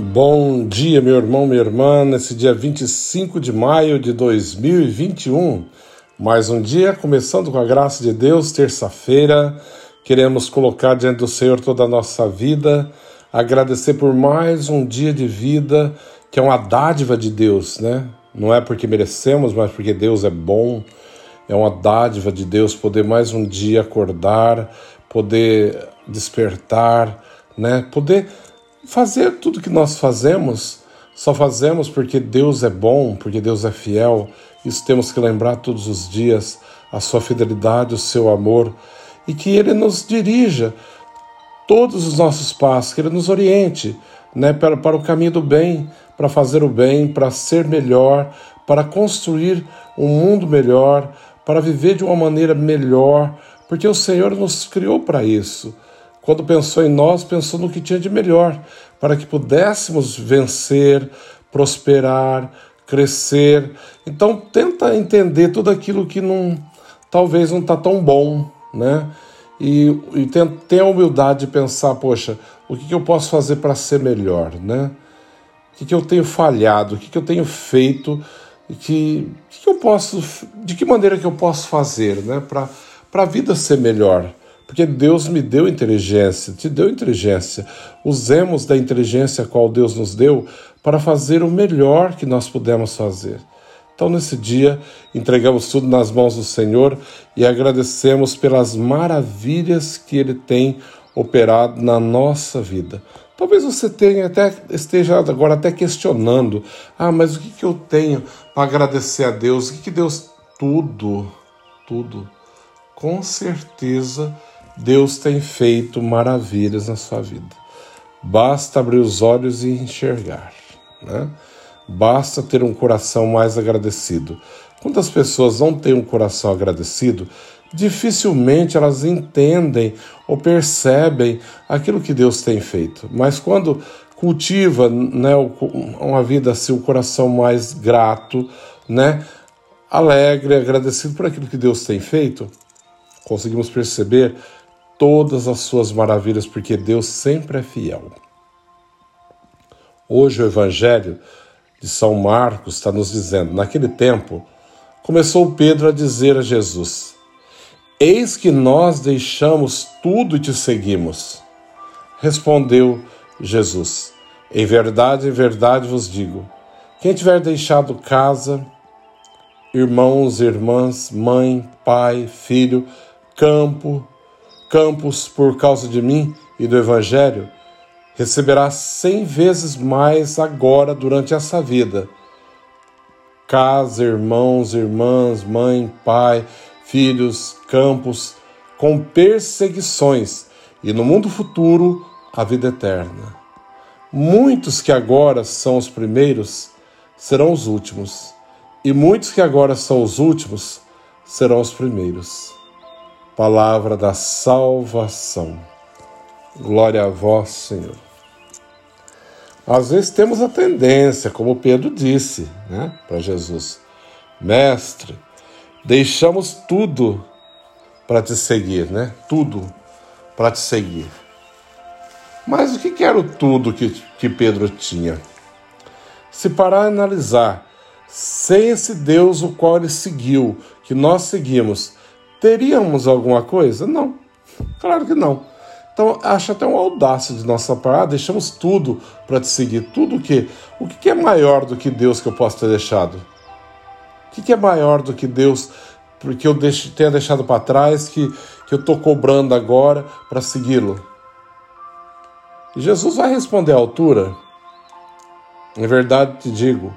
Bom dia, meu irmão, minha irmã, nesse dia 25 de maio de 2021. Mais um dia, começando com a graça de Deus, terça-feira. Queremos colocar diante do Senhor toda a nossa vida, agradecer por mais um dia de vida, que é uma dádiva de Deus, né? Não é porque merecemos, mas porque Deus é bom. É uma dádiva de Deus poder mais um dia acordar, poder despertar, né? Poder fazer tudo que nós fazemos, só fazemos porque Deus é bom, porque Deus é fiel. Isso temos que lembrar todos os dias, a sua fidelidade, o seu amor, e que Ele nos dirija todos os nossos passos, que Ele nos oriente né, para, para o caminho do bem, para fazer o bem, para ser melhor, para construir um mundo melhor, para viver de uma maneira melhor, porque o Senhor nos criou para isso. Quando pensou em nós, pensou no que tinha de melhor, para que pudéssemos vencer, prosperar, crescer. Então tenta entender tudo aquilo que não talvez não está tão bom, né? E, e tem, tem, a humildade de pensar, poxa, o que, que eu posso fazer para ser melhor, né? O que, que eu tenho falhado, o que, que eu tenho feito, que, que, eu posso, de que maneira que eu posso fazer, né? Para a vida ser melhor. Porque Deus me deu inteligência, te deu inteligência. Usemos da inteligência qual Deus nos deu para fazer o melhor que nós pudemos fazer. Então, nesse dia, entregamos tudo nas mãos do Senhor e agradecemos pelas maravilhas que Ele tem operado na nossa vida. Talvez você tenha até esteja agora até questionando: ah, mas o que, que eu tenho para agradecer a Deus? O que, que Deus. Tudo, tudo. Com certeza Deus tem feito maravilhas na sua vida. Basta abrir os olhos e enxergar. Né? Basta ter um coração mais agradecido. Quantas pessoas não têm um coração agradecido, dificilmente elas entendem ou percebem aquilo que Deus tem feito. Mas quando cultiva né, uma vida assim, um coração mais grato, né, alegre, agradecido por aquilo que Deus tem feito, conseguimos perceber todas as suas maravilhas, porque Deus sempre é fiel. Hoje o Evangelho de São Marcos está nos dizendo: naquele tempo, começou Pedro a dizer a Jesus: Eis que nós deixamos tudo e te seguimos. Respondeu Jesus: Em verdade, em verdade vos digo: quem tiver deixado casa, irmãos, irmãs, mãe, pai, filho, campo, campos por causa de mim e do Evangelho, receberá cem vezes mais agora durante essa vida. Casa, irmãos, irmãs, mãe, pai, filhos, campos, com perseguições, e no mundo futuro a vida eterna. Muitos que agora são os primeiros serão os últimos, e muitos que agora são os últimos serão os primeiros palavra da salvação. Glória a vós, Senhor. Às vezes temos a tendência, como Pedro disse né, para Jesus: Mestre, deixamos tudo para te seguir, né? Tudo para te seguir. Mas o que era o tudo que, que Pedro tinha? Se parar a analisar, sem esse Deus o qual ele seguiu, que nós seguimos, teríamos alguma coisa? Não, claro que não. Então, acho até uma audácia de nossa parte, ah, deixamos tudo para te seguir. Tudo o quê? O que é maior do que Deus que eu posso ter deixado? O que é maior do que Deus porque eu tenha deixado para trás, que, que eu estou cobrando agora para segui-lo? E Jesus vai responder à altura. Em verdade te digo,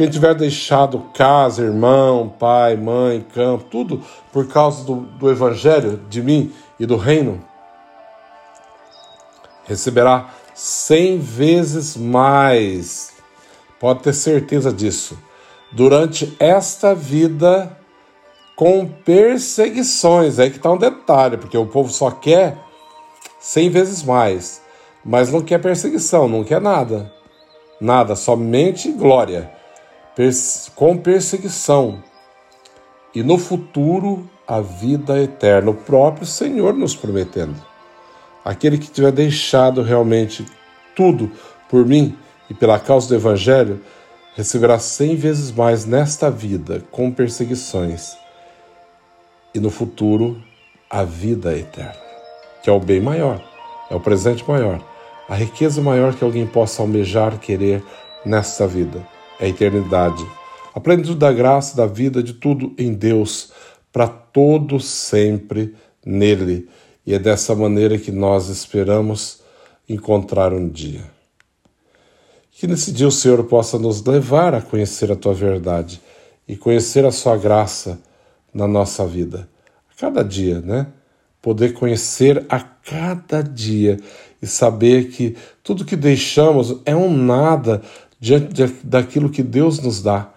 quem tiver deixado casa, irmão, pai, mãe, campo, tudo por causa do, do Evangelho de mim e do reino, receberá cem vezes mais. Pode ter certeza disso. Durante esta vida com perseguições. É aí que está um detalhe, porque o povo só quer cem vezes mais, mas não quer perseguição, não quer nada. Nada, somente glória com perseguição, e no futuro a vida eterna, o próprio Senhor nos prometendo. Aquele que tiver deixado realmente tudo por mim e pela causa do Evangelho, receberá cem vezes mais nesta vida, com perseguições, e no futuro a vida eterna, que é o bem maior, é o presente maior, a riqueza maior que alguém possa almejar, querer nesta vida é a eternidade. A plenitude da graça, da vida, de tudo em Deus, para todo sempre nele. E é dessa maneira que nós esperamos encontrar um dia. Que nesse dia o Senhor possa nos levar a conhecer a tua verdade e conhecer a sua graça na nossa vida. A cada dia, né? Poder conhecer a cada dia e saber que tudo que deixamos é um nada diante daquilo que Deus nos dá,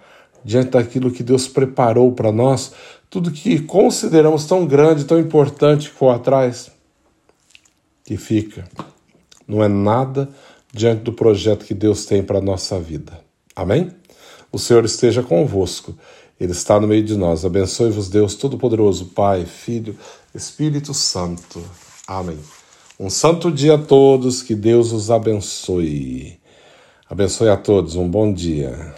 diante daquilo que Deus preparou para nós, tudo que consideramos tão grande, tão importante que for atrás, que fica. Não é nada diante do projeto que Deus tem para a nossa vida. Amém? O Senhor esteja convosco. Ele está no meio de nós. Abençoe-vos, Deus Todo-Poderoso, Pai, Filho, Espírito Santo. Amém. Um santo dia a todos, que Deus os abençoe. Abençoe a todos, um bom dia.